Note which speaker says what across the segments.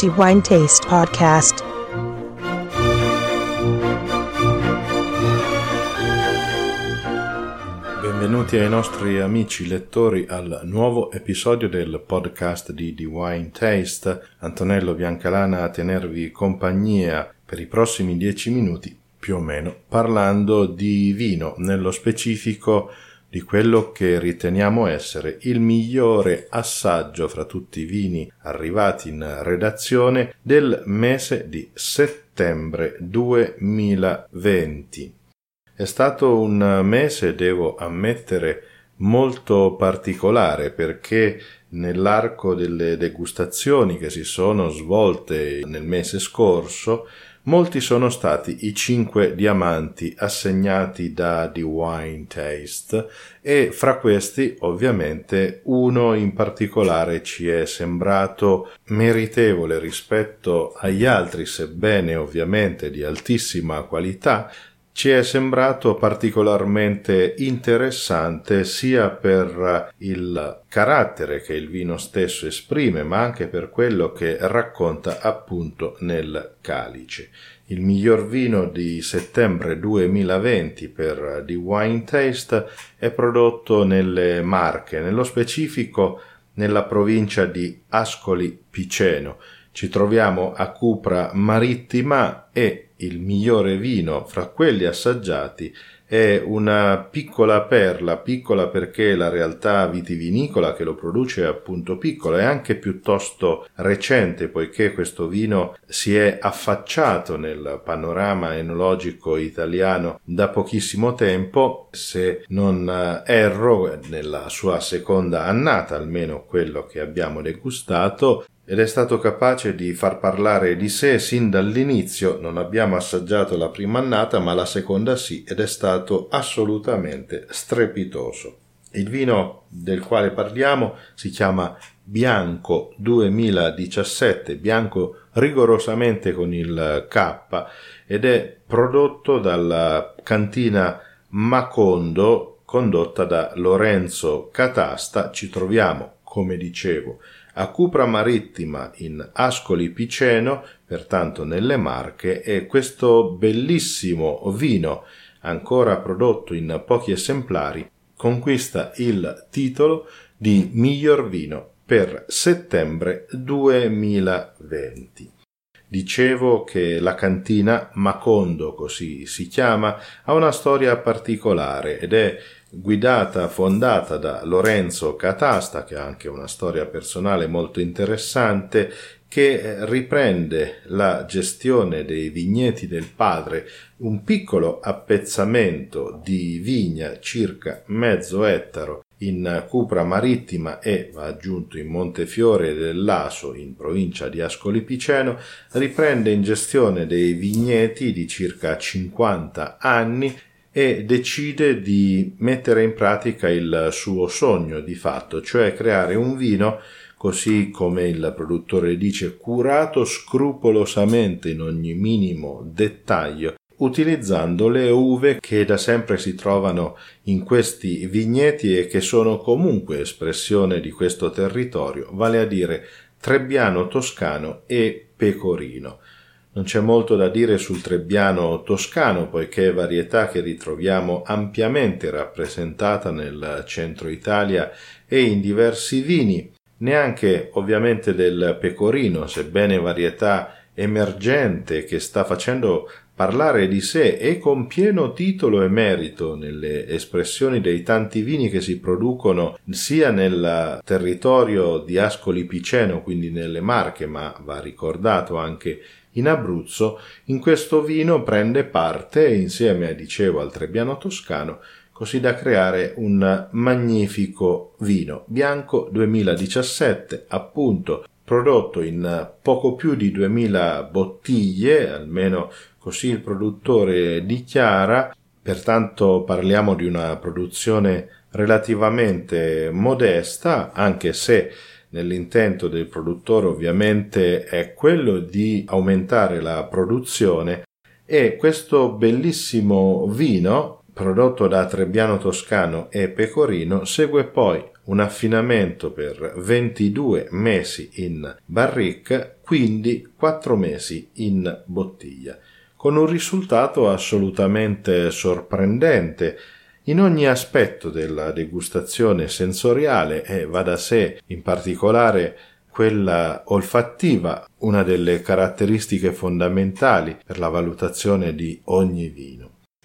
Speaker 1: The Wine Taste Podcast.
Speaker 2: Benvenuti ai nostri amici lettori al nuovo episodio del podcast di The Wine Taste. Antonello Biancalana a tenervi compagnia per i prossimi dieci minuti più o meno, parlando di vino, nello specifico di quello che riteniamo essere il migliore assaggio fra tutti i vini arrivati in redazione del mese di settembre 2020. È stato un mese, devo ammettere, molto particolare perché nell'arco delle degustazioni che si sono svolte nel mese scorso Molti sono stati i cinque diamanti assegnati da The Wine Taste e fra questi ovviamente uno in particolare ci è sembrato meritevole rispetto agli altri, sebbene ovviamente di altissima qualità, ci è sembrato particolarmente interessante sia per il carattere che il vino stesso esprime, ma anche per quello che racconta appunto nel calice. Il miglior vino di settembre 2020 per The Wine Taste è prodotto nelle Marche, nello specifico nella provincia di Ascoli Piceno. Ci troviamo a Cupra Marittima e il migliore vino fra quelli assaggiati è una piccola perla, piccola perché la realtà vitivinicola che lo produce è appunto piccola, è anche piuttosto recente poiché questo vino si è affacciato nel panorama enologico italiano da pochissimo tempo, se non erro nella sua seconda annata, almeno quello che abbiamo degustato, ed è stato capace di far parlare di sé sin dall'inizio. Non abbiamo assaggiato la prima annata, ma la seconda sì, ed è stato assolutamente strepitoso. Il vino del quale parliamo si chiama Bianco 2017, bianco rigorosamente con il K, ed è prodotto dalla cantina Macondo condotta da Lorenzo Catasta. Ci troviamo, come dicevo, a Cupra Marittima in Ascoli Piceno, pertanto nelle Marche, e questo bellissimo vino, ancora prodotto in pochi esemplari, conquista il titolo di miglior vino per settembre 2020. Dicevo che la cantina Macondo, così si chiama, ha una storia particolare ed è guidata, fondata da Lorenzo Catasta, che ha anche una storia personale molto interessante, che riprende la gestione dei vigneti del padre, un piccolo appezzamento di vigna circa mezzo ettaro in Cupra Marittima e va aggiunto in Montefiore dell'Aso in provincia di Ascoli Piceno, riprende in gestione dei vigneti di circa 50 anni e decide di mettere in pratica il suo sogno di fatto, cioè creare un vino così come il produttore dice curato scrupolosamente in ogni minimo dettaglio utilizzando le uve che da sempre si trovano in questi vigneti e che sono comunque espressione di questo territorio, vale a dire Trebbiano toscano e pecorino. Non c'è molto da dire sul trebbiano toscano, poiché è varietà che ritroviamo ampiamente rappresentata nel centro Italia e in diversi vini, neanche ovviamente del pecorino, sebbene varietà emergente che sta facendo parlare di sé e con pieno titolo e merito nelle espressioni dei tanti vini che si producono sia nel territorio di Ascoli Piceno, quindi nelle Marche, ma va ricordato anche in Abruzzo, in questo vino prende parte, insieme, dicevo, al Trebbiano toscano, così da creare un magnifico vino. Bianco 2017, appunto prodotto in poco più di 2000 bottiglie, almeno così il produttore dichiara, pertanto parliamo di una produzione relativamente modesta, anche se nell'intento del produttore ovviamente è quello di aumentare la produzione. E questo bellissimo vino prodotto da Trebbiano Toscano e Pecorino segue poi un affinamento per 22 mesi in barrique quindi quattro mesi in bottiglia, con un risultato assolutamente sorprendente in ogni aspetto della degustazione sensoriale e va da sé in particolare quella olfattiva, una delle caratteristiche fondamentali per la valutazione di ogni vino.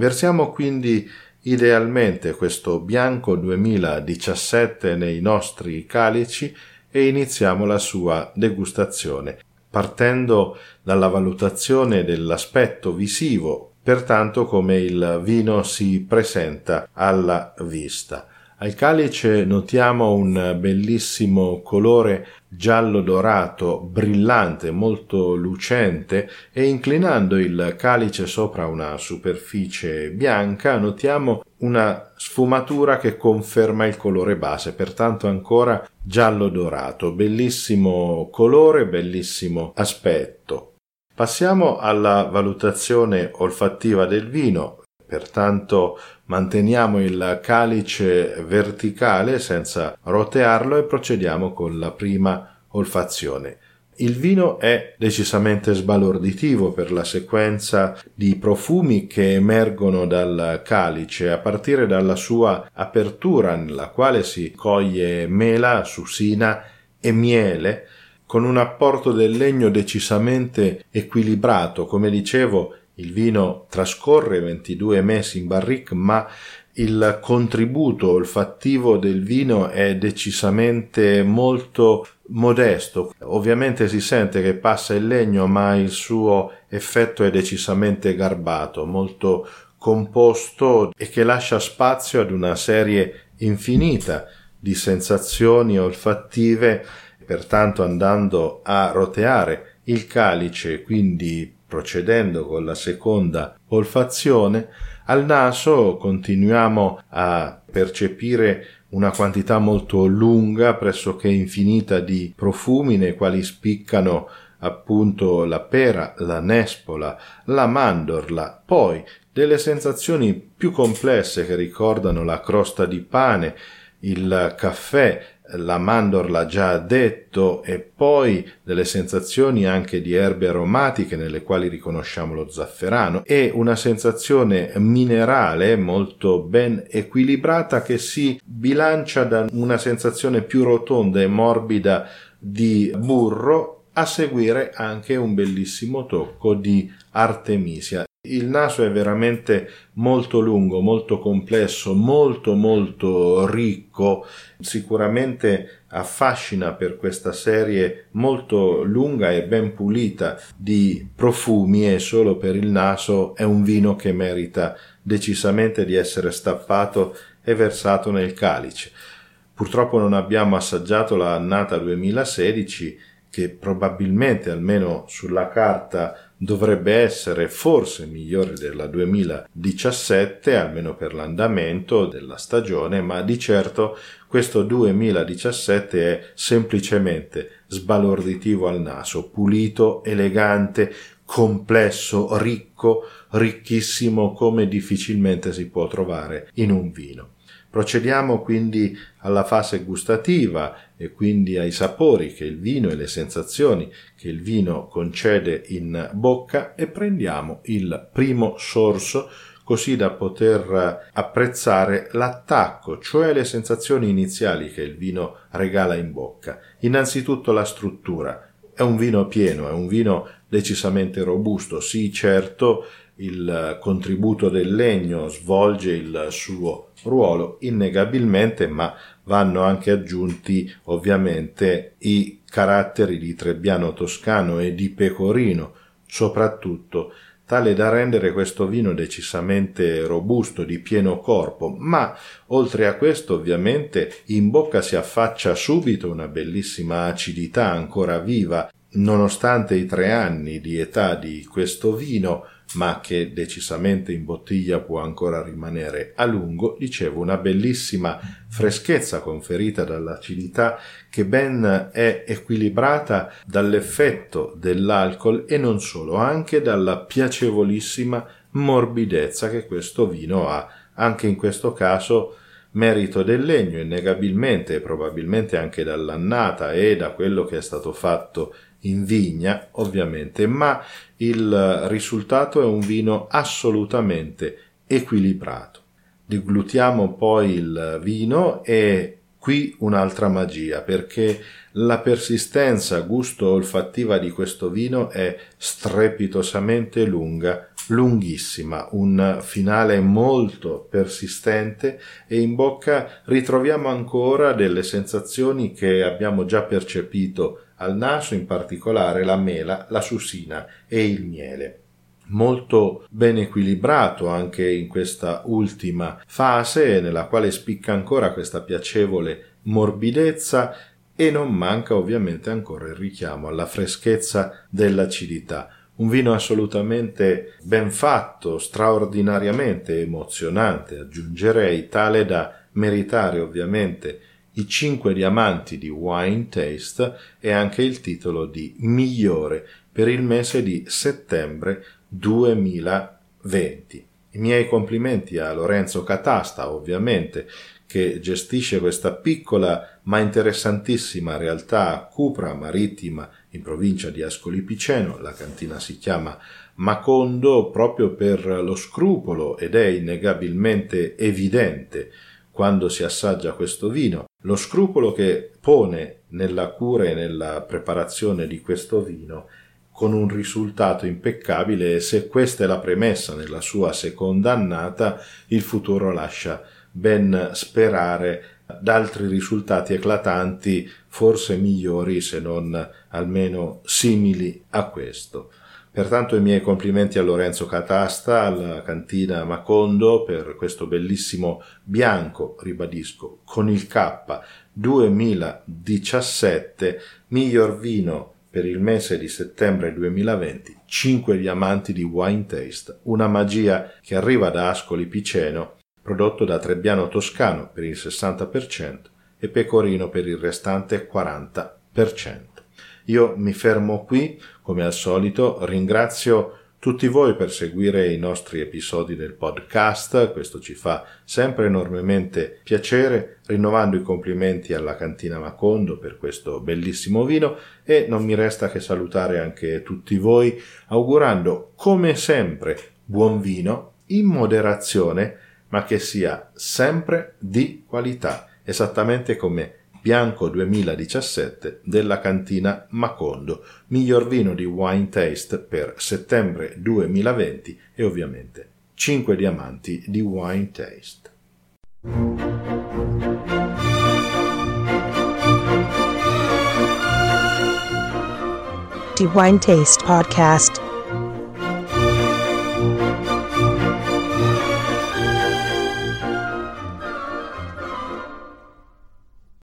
Speaker 2: Versiamo quindi idealmente questo bianco 2017 nei nostri calici e iniziamo la sua degustazione, partendo dalla valutazione dell'aspetto visivo, pertanto come il vino si presenta alla vista. Al calice notiamo un bellissimo colore giallo dorato, brillante, molto lucente e inclinando il calice sopra una superficie bianca notiamo una sfumatura che conferma il colore base, pertanto ancora giallo dorato, bellissimo colore, bellissimo aspetto. Passiamo alla valutazione olfattiva del vino. Pertanto manteniamo il calice verticale senza rotearlo e procediamo con la prima olfazione. Il vino è decisamente sbalorditivo per la sequenza di profumi che emergono dal calice, a partire dalla sua apertura, nella quale si coglie mela, susina e miele, con un apporto del legno decisamente equilibrato. Come dicevo, il vino trascorre 22 mesi in barrique, ma il contributo olfattivo del vino è decisamente molto modesto. Ovviamente si sente che passa il legno, ma il suo effetto è decisamente garbato, molto composto e che lascia spazio ad una serie infinita di sensazioni olfattive, pertanto andando a roteare il calice, quindi procedendo con la seconda olfazione, al naso continuiamo a percepire una quantità molto lunga, pressoché infinita di profumi nei quali spiccano appunto la pera, la nespola, la mandorla, poi delle sensazioni più complesse che ricordano la crosta di pane, il caffè, la mandorla già detto e poi delle sensazioni anche di erbe aromatiche nelle quali riconosciamo lo zafferano e una sensazione minerale molto ben equilibrata che si bilancia da una sensazione più rotonda e morbida di burro a seguire anche un bellissimo tocco di artemisia il naso è veramente molto lungo, molto complesso, molto molto ricco, sicuramente affascina per questa serie molto lunga e ben pulita di profumi e solo per il naso è un vino che merita decisamente di essere stappato e versato nel calice. Purtroppo non abbiamo assaggiato la annata 2016 che probabilmente almeno sulla carta dovrebbe essere forse migliore della 2017, almeno per l'andamento della stagione, ma di certo questo 2017 è semplicemente sbalorditivo al naso, pulito, elegante, complesso, ricco, ricchissimo come difficilmente si può trovare in un vino. Procediamo quindi alla fase gustativa e quindi ai sapori che il vino e le sensazioni che il vino concede in bocca e prendiamo il primo sorso così da poter apprezzare l'attacco, cioè le sensazioni iniziali che il vino regala in bocca. Innanzitutto la struttura. È un vino pieno, è un vino decisamente robusto, sì certo il contributo del legno svolge il suo ruolo innegabilmente, ma vanno anche aggiunti ovviamente i caratteri di Trebbiano Toscano e di Pecorino, soprattutto tale da rendere questo vino decisamente robusto, di pieno corpo, ma oltre a questo ovviamente in bocca si affaccia subito una bellissima acidità ancora viva, nonostante i tre anni di età di questo vino, ma che decisamente in bottiglia può ancora rimanere a lungo, dicevo una bellissima freschezza conferita dall'acidità che ben è equilibrata dall'effetto dell'alcol e non solo, anche dalla piacevolissima morbidezza che questo vino ha. Anche in questo caso merito del legno innegabilmente e probabilmente anche dall'annata e da quello che è stato fatto in vigna, ovviamente, ma il risultato è un vino assolutamente equilibrato. Deglutiamo poi il vino e qui un'altra magia perché la persistenza gusto-olfattiva di questo vino è strepitosamente lunga, lunghissima, un finale molto persistente e in bocca ritroviamo ancora delle sensazioni che abbiamo già percepito al naso, in particolare la mela, la susina e il miele molto ben equilibrato anche in questa ultima fase nella quale spicca ancora questa piacevole morbidezza e non manca ovviamente ancora il richiamo alla freschezza dell'acidità. Un vino assolutamente ben fatto, straordinariamente emozionante, aggiungerei, tale da meritare ovviamente i cinque diamanti di Wine Taste e anche il titolo di migliore per il mese di settembre 2020. I miei complimenti a Lorenzo Catasta, ovviamente, che gestisce questa piccola ma interessantissima realtà cupra marittima in provincia di Ascoli Piceno. La cantina si chiama Macondo proprio per lo scrupolo ed è innegabilmente evidente quando si assaggia questo vino, lo scrupolo che pone nella cura e nella preparazione di questo vino con un risultato impeccabile e se questa è la premessa nella sua seconda annata, il futuro lascia ben sperare d'altri risultati eclatanti, forse migliori se non almeno simili a questo. Pertanto i miei complimenti a Lorenzo Catasta, alla cantina Macondo per questo bellissimo bianco, ribadisco, con il K 2017, miglior vino per il mese di settembre 2020, 5 diamanti di Wine Taste, una magia che arriva da Ascoli Piceno prodotto da Trebbiano Toscano per il 60% e Pecorino per il restante 40%. Io mi fermo qui, come al solito, ringrazio tutti voi per seguire i nostri episodi del podcast, questo ci fa sempre enormemente piacere, rinnovando i complimenti alla cantina Macondo per questo bellissimo vino. E non mi resta che salutare anche tutti voi, augurando come sempre buon vino in moderazione ma che sia sempre di qualità, esattamente come Bianco 2017 della cantina Macondo, miglior vino di Wine Taste per settembre 2020 e ovviamente 5 diamanti di Wine Taste.
Speaker 1: The Wine Taste Podcast